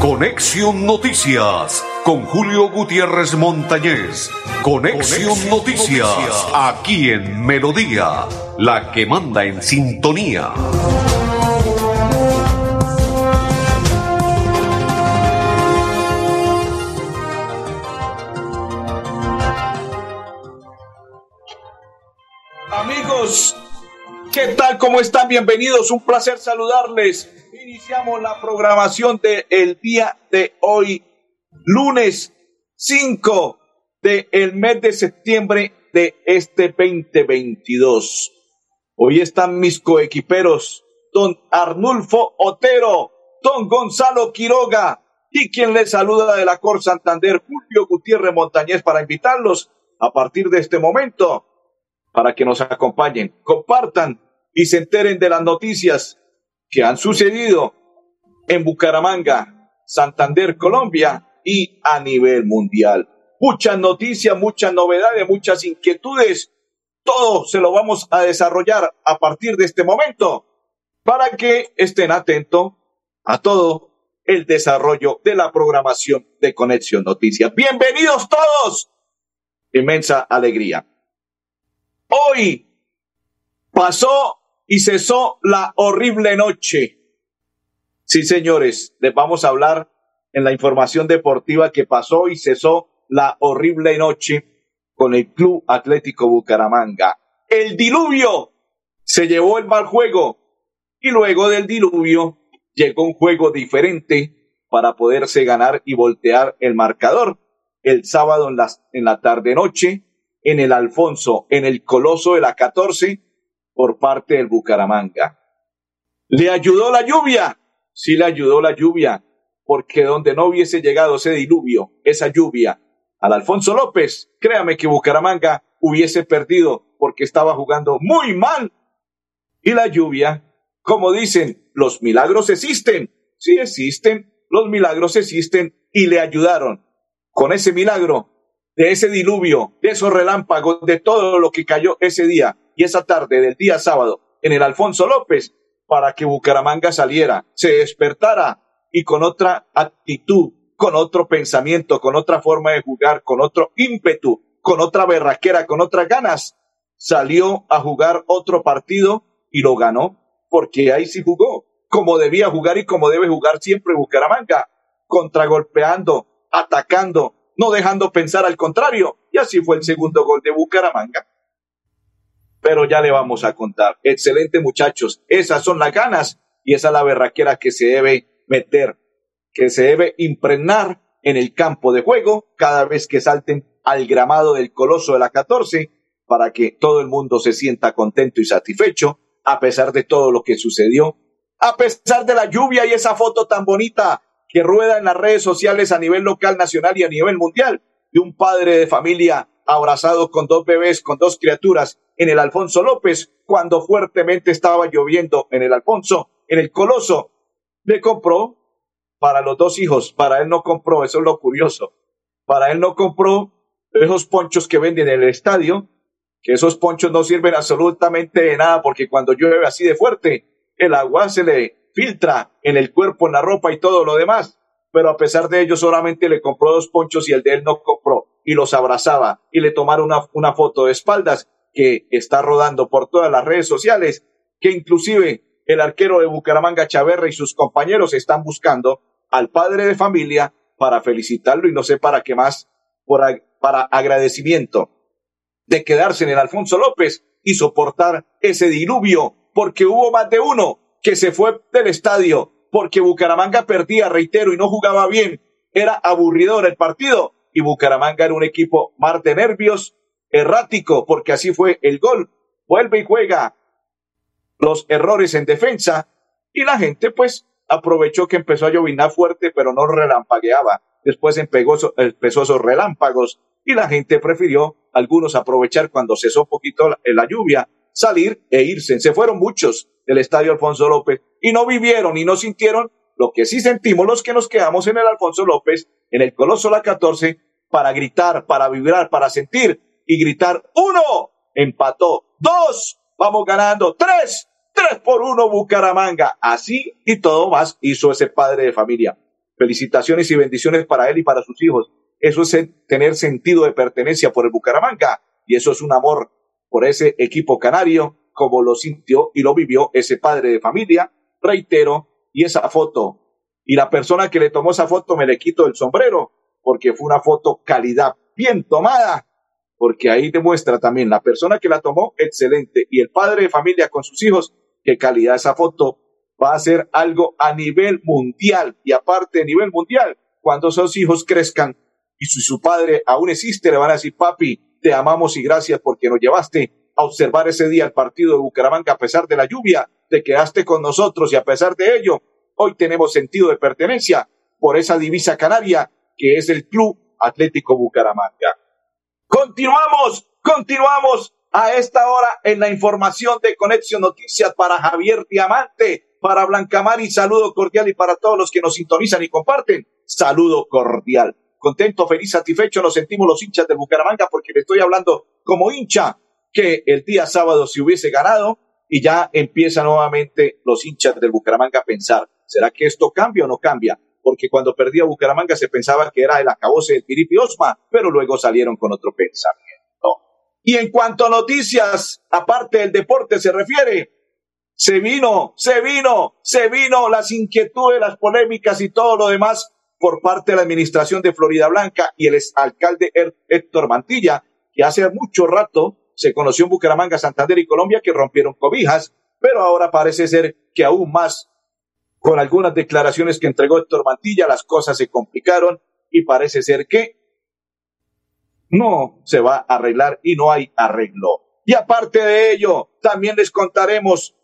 Conexión Noticias con Julio Gutiérrez Montañez. Conexión, Noticias, aquí en Melodía, la que manda en sintonía. ¿Qué tal? ¿Cómo están? Bienvenidos. Un placer saludarles. Iniciamos la programación del el día de hoy, lunes 5 del mes de septiembre de este 2022. Hoy están mis coequiperos, don Arnulfo Otero, don Gonzalo Quiroga y quien les saluda de la Cor Santander, Julio Gutiérrez Montañez, para invitarlos a partir de este momento para que nos acompañen, compartan y se enteren de las noticias que han sucedido en Bucaramanga, Santander, Colombia y a nivel mundial. Muchas noticias, muchas novedades, muchas inquietudes. Todo se lo vamos a desarrollar a partir de este momento para que estén atentos a todo el desarrollo de la programación de Conexión Noticias. Bienvenidos todos. Inmensa alegría. Hoy pasó y cesó la horrible noche. Sí, señores, les vamos a hablar en la información deportiva que pasó y cesó la horrible noche con el Club Atlético Bucaramanga. El diluvio se llevó el mal juego y luego del diluvio llegó un juego diferente para poderse ganar y voltear el marcador. El sábado en la, en la tarde-noche, en el Alfonso, en el Coloso de la 14, por parte del Bucaramanga. ¿Le ayudó la lluvia? Sí le ayudó la lluvia, porque donde no hubiese llegado ese diluvio, esa lluvia, al Alfonso López, créame que Bucaramanga hubiese perdido porque estaba jugando muy mal. Y la lluvia, como dicen, los milagros existen. Sí existen, los milagros existen y le ayudaron con ese milagro, de ese diluvio, de esos relámpagos, de todo lo que cayó ese día y esa tarde del día sábado en el Alfonso López, para que Bucaramanga saliera, se despertara y con otra actitud con otro pensamiento, con otra forma de jugar, con otro ímpetu, con otra berraquera, con otras ganas, salió a jugar otro partido y lo ganó, porque ahí sí jugó, como debía jugar y como debe jugar siempre Bucaramanga, contragolpeando, atacando, no dejando pensar al contrario, y así fue el segundo gol de Bucaramanga. Pero ya le vamos a contar. Excelente muchachos, esas son las ganas y esa es la berraquera que se debe meter que se debe impregnar en el campo de juego cada vez que salten al gramado del Coloso de la 14 para que todo el mundo se sienta contento y satisfecho a pesar de todo lo que sucedió, a pesar de la lluvia y esa foto tan bonita que rueda en las redes sociales a nivel local, nacional y a nivel mundial de un padre de familia abrazado con dos bebés, con dos criaturas en el Alfonso López cuando fuertemente estaba lloviendo en el Alfonso, en el Coloso. Le compró para los dos hijos. Para él no compró, eso es lo curioso. Para él no compró esos ponchos que venden en el estadio, que esos ponchos no sirven absolutamente de nada porque cuando llueve así de fuerte, el agua se le filtra en el cuerpo, en la ropa y todo lo demás. Pero a pesar de ello, solamente le compró dos ponchos y el de él no compró. Y los abrazaba y le tomaron una, una foto de espaldas que está rodando por todas las redes sociales, que inclusive el arquero de Bucaramanga Chaverra y sus compañeros están buscando al padre de familia para felicitarlo y no sé para qué más, por, para agradecimiento de quedarse en el Alfonso López y soportar ese diluvio, porque hubo más de uno que se fue del estadio, porque Bucaramanga perdía, reitero, y no jugaba bien, era aburridor el partido, y Bucaramanga era un equipo más de nervios, errático, porque así fue el gol, vuelve y juega los errores en defensa, y la gente pues aprovechó que empezó a llovinar fuerte, pero no relampagueaba. Después empezó, empezó esos relámpagos y la gente prefirió, algunos aprovechar cuando cesó poquito la, la lluvia, salir e irse. Se fueron muchos del estadio Alfonso López y no vivieron y no sintieron lo que sí sentimos los que nos quedamos en el Alfonso López, en el Coloso La 14, para gritar, para vibrar, para sentir y gritar, uno, empató, dos, vamos ganando, tres, tres por uno Bucaramanga. Así y todo más hizo ese padre de familia. Felicitaciones y bendiciones para él y para sus hijos. Eso es tener sentido de pertenencia por el Bucaramanga y eso es un amor por ese equipo canario como lo sintió y lo vivió ese padre de familia. Reitero, y esa foto y la persona que le tomó esa foto me le quito el sombrero porque fue una foto calidad bien tomada porque ahí demuestra también la persona que la tomó, excelente, y el padre de familia con sus hijos, qué calidad esa foto va a ser algo a nivel mundial, y aparte de nivel mundial, cuando esos hijos crezcan y si su padre aún existe, le van a decir, papi, te amamos y gracias porque nos llevaste a observar ese día el partido de Bucaramanga a pesar de la lluvia, te quedaste con nosotros y a pesar de ello, hoy tenemos sentido de pertenencia por esa divisa canaria que es el Club Atlético Bucaramanga. Continuamos, continuamos a esta hora en la información de Conexión Noticias para Javier Diamante, para Blancamar y saludo cordial y para todos los que nos sintonizan y comparten, saludo cordial. Contento, feliz, satisfecho nos sentimos los hinchas de Bucaramanga porque le estoy hablando como hincha que el día sábado se hubiese ganado y ya empieza nuevamente los hinchas del Bucaramanga a pensar, ¿será que esto cambia o no cambia? porque cuando perdía Bucaramanga se pensaba que era el acabose de Piripi Osma, pero luego salieron con otro pensamiento. Y en cuanto a noticias, aparte del deporte se refiere, se vino, se vino, se vino las inquietudes, las polémicas y todo lo demás por parte de la administración de Florida Blanca y el alcalde Héctor Mantilla, que hace mucho rato se conoció en Bucaramanga, Santander y Colombia que rompieron cobijas, pero ahora parece ser que aún más con algunas declaraciones que entregó Héctor Mantilla, las cosas se complicaron y parece ser que no se va a arreglar y no hay arreglo. Y aparte de ello, también les contaremos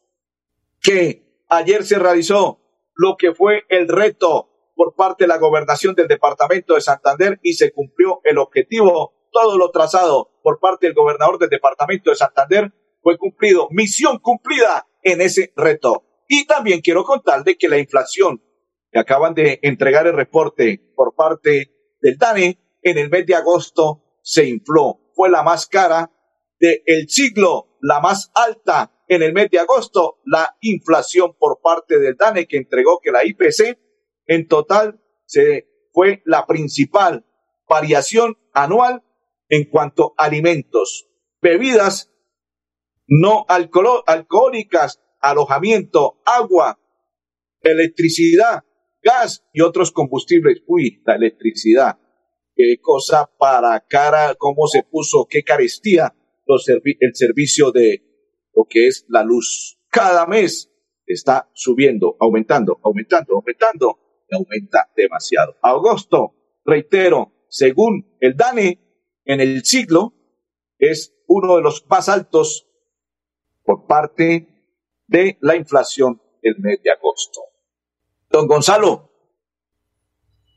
que ayer se realizó lo que fue el reto por parte de la gobernación del departamento de Santander y se cumplió el objetivo. Todo lo trazado por parte del gobernador del departamento de Santander fue cumplido. Misión cumplida en ese reto. Y también quiero contar de que la inflación que acaban de entregar el reporte por parte del DANE en el mes de agosto se infló. Fue la más cara del siglo, la más alta en el mes de agosto, la inflación por parte del DANE que entregó que la IPC en total se fue la principal variación anual en cuanto a alimentos, bebidas no alcohólicas alojamiento, agua, electricidad, gas y otros combustibles. Uy, la electricidad. Qué cosa para cara, cómo se puso, qué carestía los el servicio de lo que es la luz. Cada mes está subiendo, aumentando, aumentando, aumentando, y aumenta demasiado. Agosto, reitero, según el DANE, en el siglo es uno de los más altos por parte de la inflación el mes de agosto. Don Gonzalo,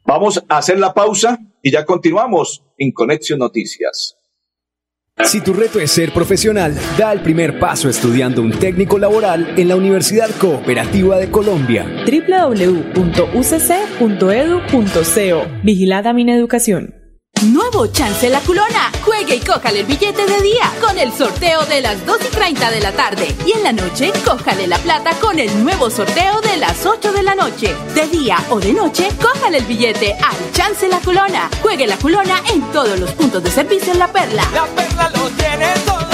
vamos a hacer la pausa y ya continuamos en Conexión Noticias. Si tu reto es ser profesional, da el primer paso estudiando un técnico laboral en la Universidad Cooperativa de Colombia. www.ucc.edu.co Vigilada mi educación. Nuevo Chance La Culona. Juegue y cójale el billete de día con el sorteo de las 2 y 30 de la tarde. Y en la noche, cójale la plata con el nuevo sorteo de las 8 de la noche. De día o de noche, cójale el billete al Chance La Culona. Juegue La Culona en todos los puntos de servicio en La Perla. La Perla lo tiene todo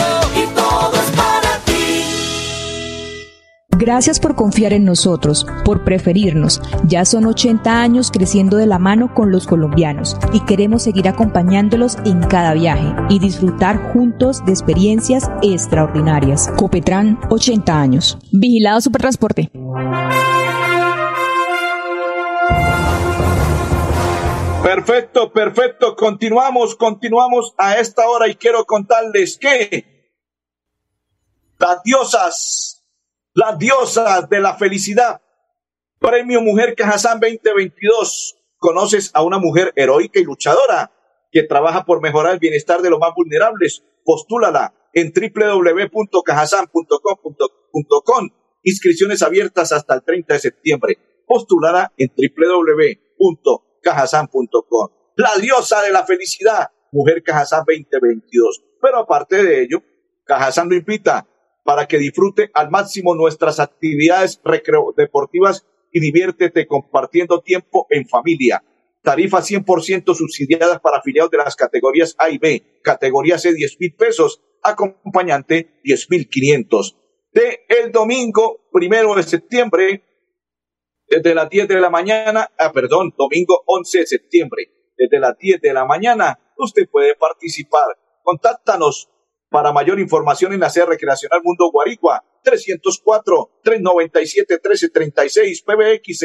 Gracias por confiar en nosotros, por preferirnos. Ya son 80 años creciendo de la mano con los colombianos y queremos seguir acompañándolos en cada viaje y disfrutar juntos de experiencias extraordinarias. Copetran, 80 años. Vigilado Supertransporte. Perfecto, perfecto. Continuamos, continuamos a esta hora y quiero contarles que las diosas las diosas de la felicidad. Premio Mujer Cajazán 2022. Conoces a una mujer heroica y luchadora que trabaja por mejorar el bienestar de los más vulnerables. Postúlala en www.cajazán.com.com. Inscripciones abiertas hasta el 30 de septiembre. Postúlala en www.cajazán.com. La diosa de la felicidad, Mujer Cajazán 2022. Pero aparte de ello, Cajazán lo invita para que disfrute al máximo nuestras actividades deportivas y diviértete compartiendo tiempo en familia. Tarifas 100% subsidiadas para afiliados de las categorías A y B. Categoría C 10 mil pesos. Acompañante 10 mil 500. De el domingo primero de septiembre, desde las 10 de la mañana, ah, perdón, domingo 11 de septiembre, desde las 10 de la mañana, usted puede participar. Contáctanos para mayor información en la sede recreacional Mundo Guarigua, 304-397-1336, PBX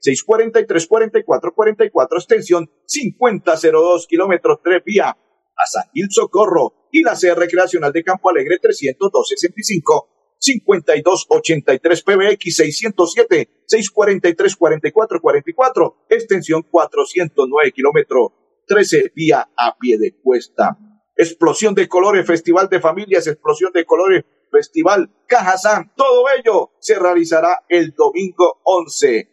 607-643-4444, extensión 5002, kilómetros 3 vía a San Gil Socorro y la sede recreacional de Campo Alegre 302-65. 5283 PBX 607 643 4444 extensión 409 kilómetro 13 vía a pie de cuesta. Explosión de colores, Festival de Familias, Explosión de colores, Festival Cajazán. Todo ello se realizará el domingo 11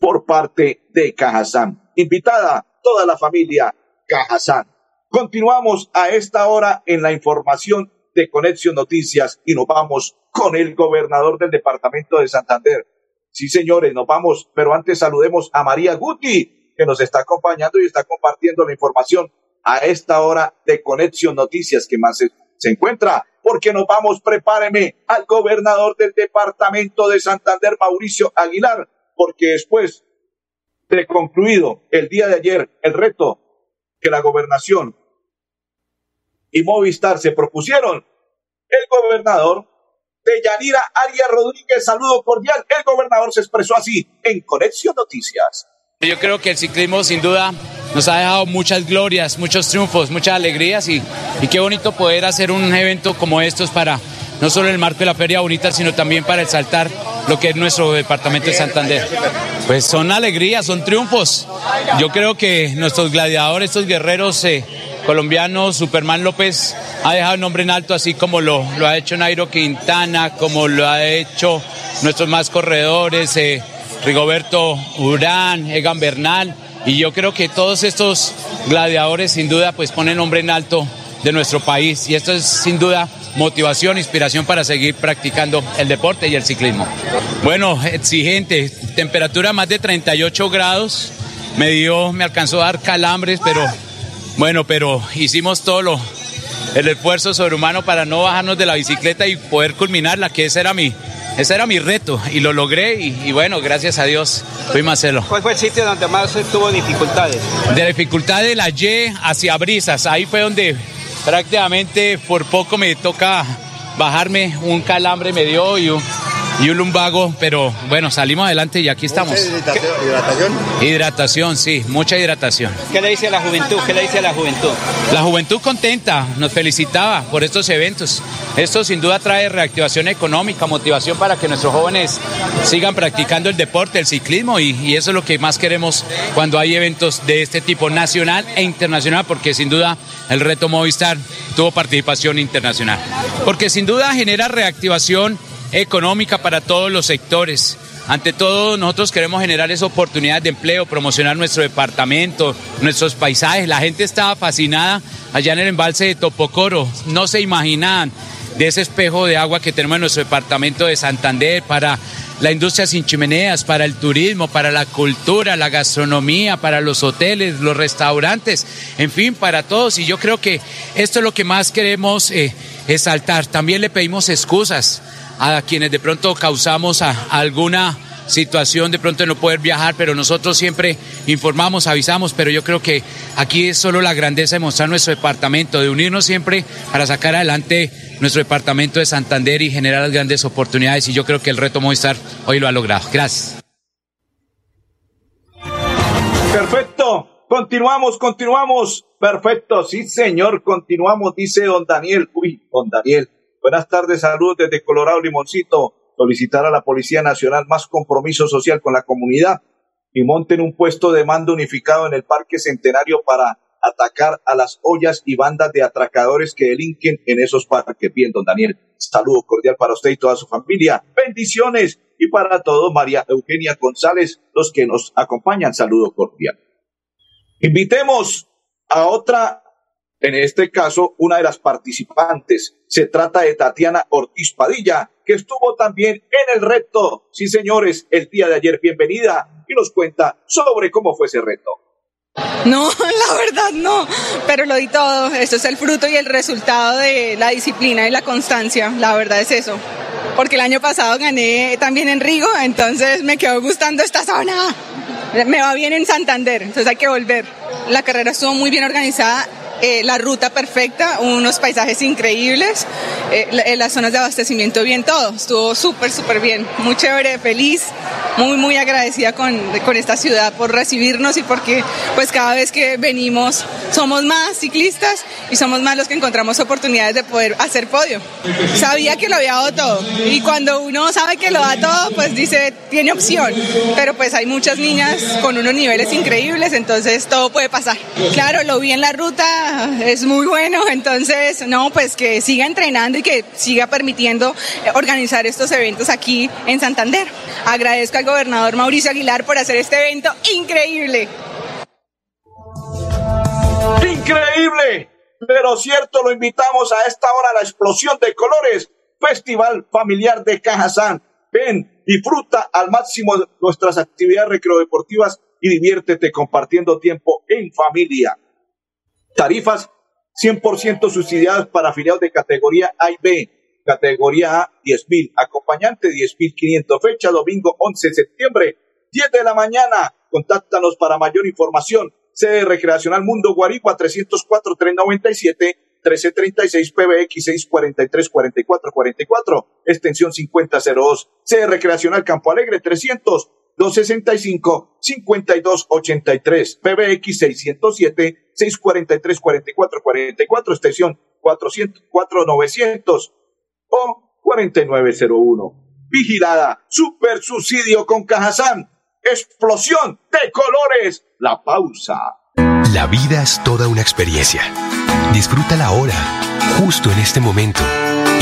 por parte de Cajazán. Invitada toda la familia Cajazán. Continuamos a esta hora en la información de Conexión Noticias y nos vamos con el gobernador del departamento de Santander. Sí, señores, nos vamos, pero antes saludemos a María Guti, que nos está acompañando y está compartiendo la información a esta hora de Conexión Noticias que más se, encuentra, porque nos vamos, prepáreme al gobernador del departamento de Santander, Mauricio Aguilar, porque después de concluido el día de ayer el reto que la gobernación y Movistar se propusieron, el gobernador de Yanira Arias Rodríguez, saludo cordial, el gobernador se expresó así en Conexión Noticias. Yo creo que el ciclismo sin duda nos ha dejado muchas glorias, muchos triunfos, muchas alegrías y, y qué bonito poder hacer un evento como estos para no solo el marco de la Feria Bonita, sino también para exaltar lo que es nuestro departamento de Santander. Pues son alegrías, son triunfos. Yo creo que nuestros gladiadores, estos guerreros eh, colombianos, Superman López ha dejado el nombre en alto, así como lo, lo ha hecho Nairo Quintana, como lo ha hecho nuestros más corredores, eh, Rigoberto Urán, Egan Bernal. Y yo creo que todos estos gladiadores sin duda pues ponen nombre en alto de nuestro país y esto es sin duda motivación, inspiración para seguir practicando el deporte y el ciclismo. Bueno, exigente, temperatura más de 38 grados, me dio, me alcanzó a dar calambres, pero bueno, pero hicimos todo lo, el esfuerzo sobrehumano para no bajarnos de la bicicleta y poder culminarla, que ese era mi, ese era mi reto y lo logré y, bueno, gracias a Dios fui Marcelo. ¿Cuál fue el sitio donde más tuvo dificultades? De dificultad de la Y hacia Brisas, ahí fue donde prácticamente por poco me toca bajarme, un calambre me dio y un, y un lumbago, pero bueno, salimos adelante y aquí estamos. ¿Hidratación? Hidratación, sí, mucha hidratación. ¿Qué le dice a la juventud? ¿Qué le dice a la juventud? La juventud contenta, nos felicitaba por estos eventos. Esto sin duda trae reactivación económica, motivación para que nuestros jóvenes sigan practicando el deporte, el ciclismo y, y eso es lo que más queremos cuando hay eventos de este tipo nacional e internacional, porque sin duda el reto Movistar tuvo participación internacional. Porque sin duda genera reactivación económica para todos los sectores. Ante todo, nosotros queremos generar esa oportunidad de empleo, promocionar nuestro departamento, nuestros paisajes. La gente estaba fascinada allá en el embalse de Topocoro. No se imaginaban de ese espejo de agua que tenemos en nuestro departamento de Santander para la industria sin chimeneas, para el turismo, para la cultura, la gastronomía, para los hoteles, los restaurantes, en fin, para todos. Y yo creo que esto es lo que más queremos eh, exaltar. También le pedimos excusas a quienes de pronto causamos alguna situación de pronto no poder viajar, pero nosotros siempre informamos, avisamos, pero yo creo que aquí es solo la grandeza de mostrar nuestro departamento, de unirnos siempre para sacar adelante nuestro departamento de Santander y generar las grandes oportunidades y yo creo que el reto Movistar hoy lo ha logrado. Gracias. Perfecto, continuamos, continuamos. Perfecto, sí señor, continuamos, dice don Daniel. Uy, don Daniel, Buenas tardes, saludos desde Colorado Limoncito. Solicitar a la Policía Nacional más compromiso social con la comunidad y monten un puesto de mando unificado en el Parque Centenario para atacar a las ollas y bandas de atracadores que delinquen en esos parques. Bien, don Daniel, saludo cordial para usted y toda su familia. Bendiciones y para todos, María Eugenia González, los que nos acompañan, saludo cordial. Invitemos a otra En este caso, una de las participantes se trata de Tatiana Ortiz Padilla, que estuvo también en el reto. Sí, señores, el día de ayer, bienvenida y nos cuenta sobre cómo fue ese reto. No, la verdad no, pero lo di todo. Esto es el fruto y el resultado de la disciplina y la constancia. La verdad es eso. Porque el año pasado gané también en Rigo, entonces me quedó gustando esta zona. Me va bien en Santander, entonces hay que volver. La carrera estuvo muy bien organizada eh, la ruta perfecta, unos paisajes increíbles, eh, eh, las zonas de abastecimiento bien, todo. Estuvo súper, súper bien. Muy chévere, feliz, muy, muy agradecida con, con esta ciudad por recibirnos y porque pues cada vez que venimos somos más ciclistas y somos más los que encontramos oportunidades de poder hacer podio. Sabía que lo había dado todo y cuando uno sabe que lo da todo, pues dice, tiene opción, pero pues hay muchas niñas con unos niveles increíbles, entonces todo puede pasar. Claro, lo vi en la ruta, es muy bueno, entonces, no, pues que siga entrenando y que siga permitiendo eh, organizar estos eventos aquí en Santander. Agradezco al gobernador Mauricio Aguilar por hacer este evento increíble. Increíble, pero cierto, lo invitamos a esta hora a la explosión de colores, Festival Familiar de Cajazán. Ven, disfruta al máximo nuestras actividades recreodeportivas y diviértete compartiendo tiempo en familia. Tarifas 100% subsidiadas para afiliados de categoría A y B. Categoría A, 10.000. Acompañante, 10.500. Fecha, domingo 11 de septiembre, 10 de la mañana. Contáctanos para mayor información. Sede Recreacional Mundo Guarigua, 304-397. 1336 PBX 643 4444 extensión 5002 sede recreacional Campo Alegre 300 265-5283, PBX 607-643-4444, extensión 400, 4900 o 4901. Vigilada, super subsidio con Cajazán, explosión de colores, la pausa. La vida es toda una experiencia. Disfrútala ahora, justo en este momento.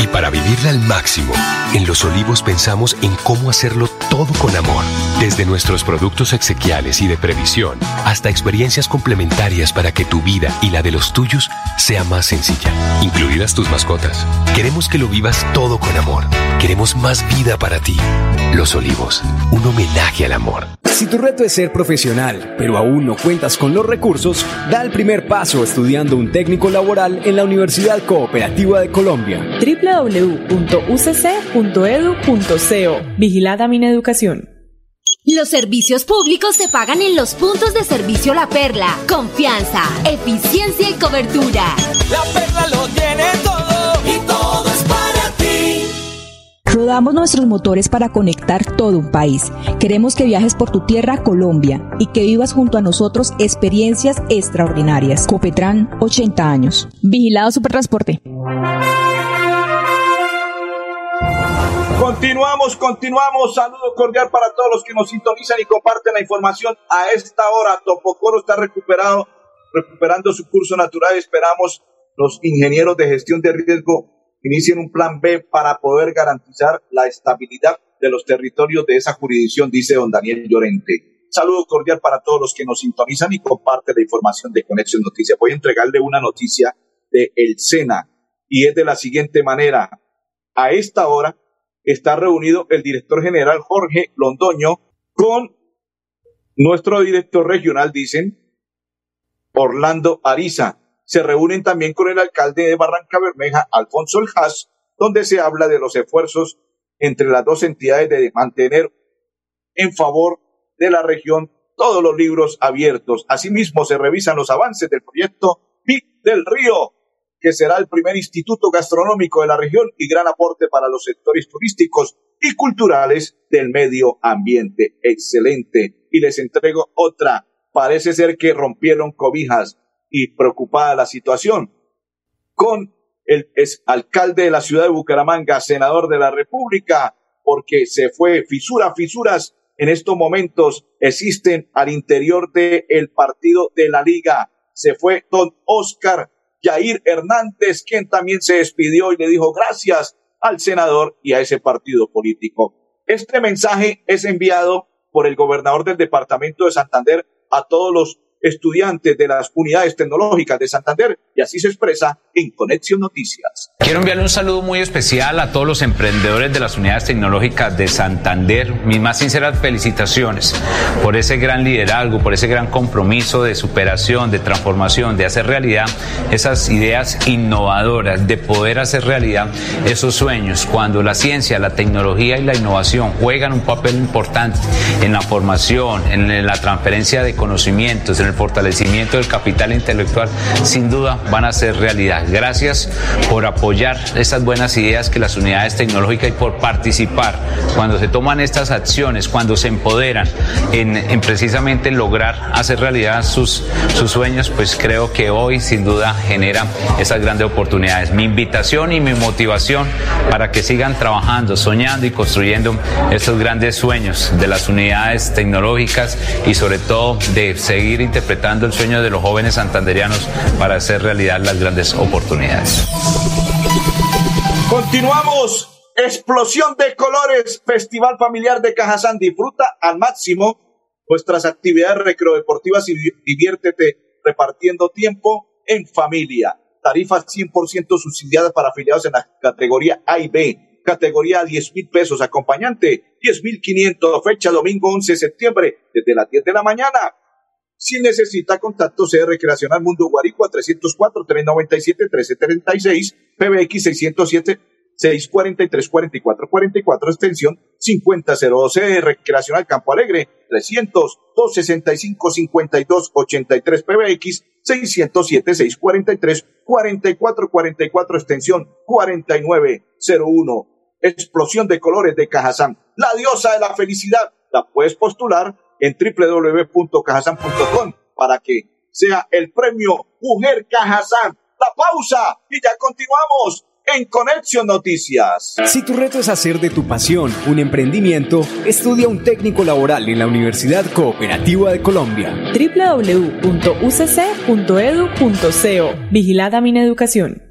Y para vivirla al máximo, en Los Olivos pensamos en cómo hacerlo todo con amor. Desde nuestros productos exequiales y de previsión hasta experiencias complementarias para que tu vida y la de los tuyos sea más sencilla, incluidas tus mascotas. Queremos que lo vivas todo con amor. Queremos más vida para ti. Los Olivos, un homenaje al amor. Si tu reto es ser profesional, pero aún no cuentas con los recursos, da el primer paso estudiando un técnico laboral en la Universidad Cooperativa de Colombia. www.ucc.edu.co Vigilada Mineducación. Los servicios públicos se pagan en los puntos de servicio La Perla. Confianza, eficiencia y cobertura. La Perla lo tiene todo Rodamos nuestros motores para conectar todo un país. Queremos que viajes por tu tierra, Colombia, y que vivas junto a nosotros experiencias extraordinarias. Copetran, 80 años. Vigilado Supertransporte. Continuamos, continuamos. Saludo cordial para todos los que nos sintonizan y comparten la información. A esta hora, Topocoro está recuperado, recuperando su curso natural. Esperamos los ingenieros de gestión de riesgo inicien un plan B para poder garantizar la estabilidad de los territorios de esa jurisdicción, dice don Daniel Llorente. Saludo cordial para todos los que nos sintonizan y comparten la información de Conexión Noticias. Voy a entregarle una noticia de El Sena y es de la siguiente manera. A esta hora, está reunido el director general Jorge Londoño con nuestro director regional, dicen, Orlando Ariza. Se reúnen también con el alcalde de Barranca Bermeja, Alfonso El donde se habla de los esfuerzos entre las dos entidades de mantener en favor de la región todos los libros abiertos. Asimismo, se revisan los avances del proyecto PIC del Río, que será el primer instituto gastronómico de la región y gran aporte para los sectores turísticos y culturales del medio ambiente. Excelente. Y les entrego otra. Parece ser que rompieron cobijas y preocupada la situación con el ex alcalde de la ciudad de Bucaramanga, senador de la República, porque se fue fisura, fisuras en estos momentos existen al interior del el partido de la liga. Se fue don Oscar Jair Hernández, quien también se despidió y le dijo gracias al senador y a ese partido político. Este mensaje es enviado por el gobernador del departamento de Santander a todos los estudiantes de las unidades tecnológicas de Santander y así se expresa en Conexión Noticias. Quiero enviarle un saludo muy especial a todos los emprendedores de las unidades tecnológicas de Santander. Mis más sinceras felicitaciones por ese gran liderazgo, por ese gran compromiso de superación, de transformación, de hacer realidad esas ideas innovadoras, de poder hacer realidad esos sueños. Cuando la ciencia, la tecnología y la innovación juegan un papel importante en la formación, en la transferencia de conocimientos, en el fortalecimiento del capital intelectual, sin duda van a ser realidad. Gracias por apoyar estas buenas ideas que las unidades tecnológicas y por participar cuando se toman estas acciones, cuando se empoderan en, precisamente lograr hacer realidad sus, sus sueños, pues creo que hoy sin duda genera esas grandes oportunidades. Mi invitación y mi motivación para que sigan trabajando, soñando y construyendo estos grandes sueños de las unidades tecnológicas y sobre todo de seguir interpretando el sueño de los jóvenes santanderianos para hacer realidad las grandes oportunidades. Continuamos. Explosión de colores. Festival familiar de Cajazán. Disfruta al máximo nuestras actividades recreodeportivas y diviértete repartiendo tiempo en familia. Tarifas 100% subsidiadas para afiliados en la categoría A y B. Categoría 10 mil pesos. Acompañante 10 mil 500. Fecha domingo 11 de septiembre desde las 10 de la mañana. Si necesita contacto, sea Recreacional Mundo Guaricua 304-397-1336, PBX 607 643 44 44 extensión 5002 Recreacional Campo Alegre 300 265 52 83 PBX 607 643 44 44 extensión 4901 Explosión de colores de Cajazán la diosa de la felicidad la puedes postular en www.cajazán.com para que sea el premio Mujer Cajazán. La pausa y ya continuamos en Conexión Noticias. Si tu reto es hacer de tu pasión un emprendimiento, estudia un técnico laboral en la Universidad Cooperativa de Colombia. www.ucc.edu.co Vigilada Mineducación.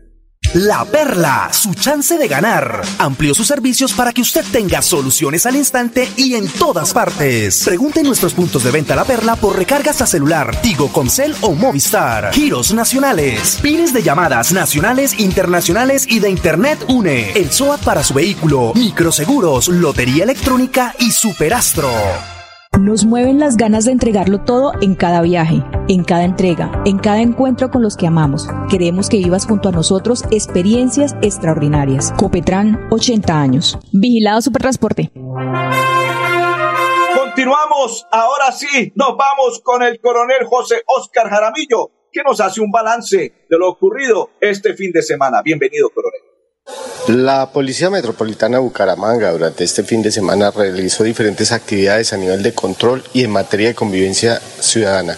La Perla, su chance de ganar. Amplió sus servicios para que usted tenga soluciones al instante y en todas partes. Pregunte en nuestros puntos de venta La Perla por recargas a celular, Tigo, Concel o Movistar. Giros nacionales, pines de llamadas nacionales, internacionales y de Internet UNE. El SOAT para su vehículo, microseguros, lotería electrónica y superastro. Nos mueven las ganas de entregarlo todo en cada viaje, en cada entrega, en cada encuentro con los que amamos. Queremos que vivas junto a nosotros experiencias extraordinarias. Copetran, 80 años. Vigilado Supertransporte. Continuamos, ahora sí, nos vamos con el coronel José Oscar Jaramillo, que nos hace un balance de lo ocurrido este fin de semana. Bienvenido, coronel. La Policía Metropolitana Bucaramanga durante este fin de semana realizó diferentes actividades a nivel de control y en materia de convivencia ciudadana,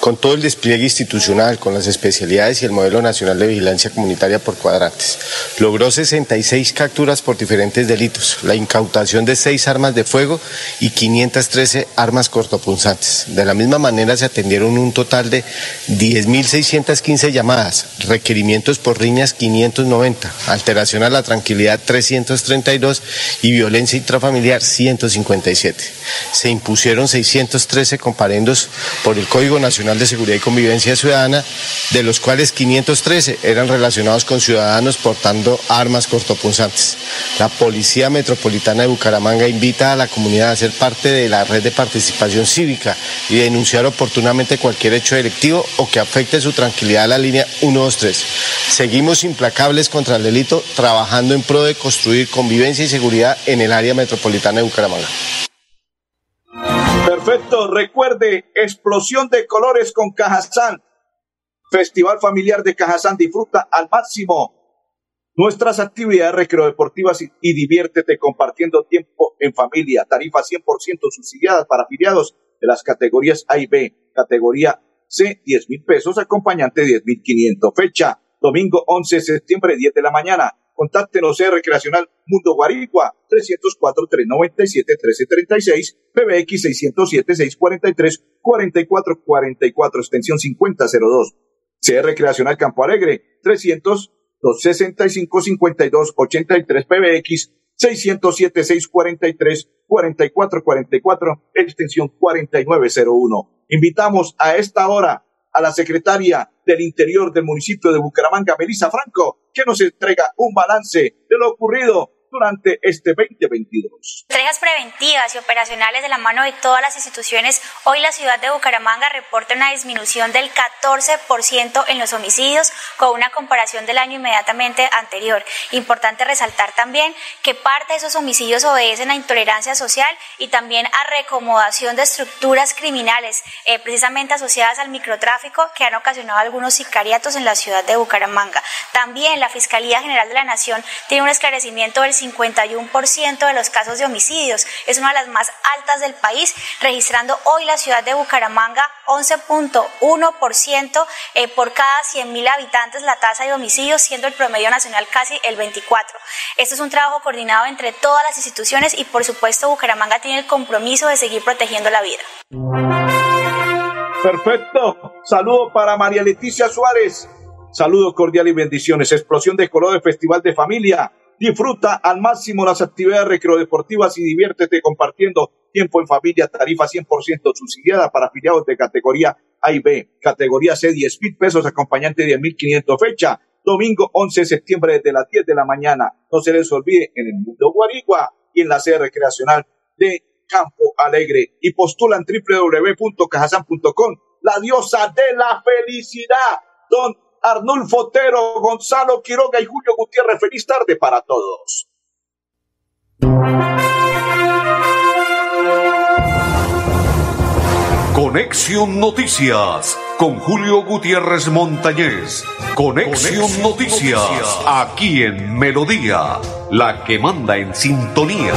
con todo el despliegue institucional, con las especialidades y el modelo nacional de vigilancia comunitaria por cuadrantes. Logró 66 capturas por diferentes delitos, la incautación de 6 armas de fuego y 513 armas cortopunzantes. De la misma manera se atendieron un total de 10.615 llamadas, requerimientos por riñas 590, alteración a la tranquilidad 332 y violencia intrafamiliar 157. Se impusieron 613 comparendos por el Código Nacional de Seguridad y Convivencia Ciudadana, de los cuales 513 eran relacionados con ciudadanos portando armas cortopunzantes. La Policía Metropolitana de Bucaramanga invita a la comunidad a ser parte de la red de participación cívica y denunciar oportunamente cualquier hecho delictivo o que afecte su tranquilidad a la línea 123. Seguimos implacables contra el delito trabajando en pro de construir convivencia y seguridad en el área metropolitana de Bucaramanga. Recuerde, explosión de colores con Cajazán. Festival familiar de Cajazán, disfruta al máximo nuestras actividades recreodeportivas y, y diviértete compartiendo tiempo en familia. Tarifa 100% subsidiadas para afiliados de las categorías A y B. Categoría C, 10 mil pesos, acompañante 10 mil 500. Fecha, domingo 11 de septiembre, 10 de la mañana. Contáctenos en Recreacional Mundo Guarigua, 304-397-1336, PBX 607-643-4444, extensión 5002. CR Recreacional Campo Alegre, 300-265-5283, PBX 607-643-4444, extensión 4901. Invitamos a esta hora a la secretaria del Interior del municipio de Bucaramanga, Melissa Franco, que nos entrega un balance de lo ocurrido durante este 2022. Estrategias preventivas y operacionales de la mano de todas las instituciones, hoy la ciudad de Bucaramanga reporta una disminución del 14% en los homicidios con una comparación del año inmediatamente anterior. Importante resaltar también que parte de esos homicidios obedecen a intolerancia social y también a reacomodación de estructuras criminales, eh, precisamente asociadas al microtráfico que han ocasionado algunos sicariatos en la ciudad de Bucaramanga. También la Fiscalía General de la Nación tiene un esclarecimiento del 51% de los casos de homicidios. Es una de las más altas del país, registrando hoy la ciudad de Bucaramanga 11.1% eh, por cada 100.000 habitantes la tasa de homicidios, siendo el promedio nacional casi el 24. Esto es un trabajo coordinado entre todas las instituciones y por supuesto Bucaramanga tiene el compromiso de seguir protegiendo la vida. Perfecto. Saludo para María Leticia Suárez. Saludos cordiales y bendiciones. Explosión de color del Festival de Familia Disfruta al máximo las actividades recreodeportivas y diviértete compartiendo tiempo en familia, tarifa 100% subsidiada para afiliados de categoría A y B, categoría C 10 mil pesos, acompañante 10.500 fecha, domingo 11 de septiembre desde las 10 de la mañana. No se les olvide en el mundo Guarigua y en la sede recreacional de Campo Alegre. Y postulan www.cajasan.com. La diosa de la felicidad, don Arnulfo Otero, Gonzalo Quiroga y Julio Gutiérrez. Feliz tarde para todos. Conexión Noticias con Julio Gutiérrez Montañez. Conexión, Noticias, aquí en Melodía, la que manda en sintonía.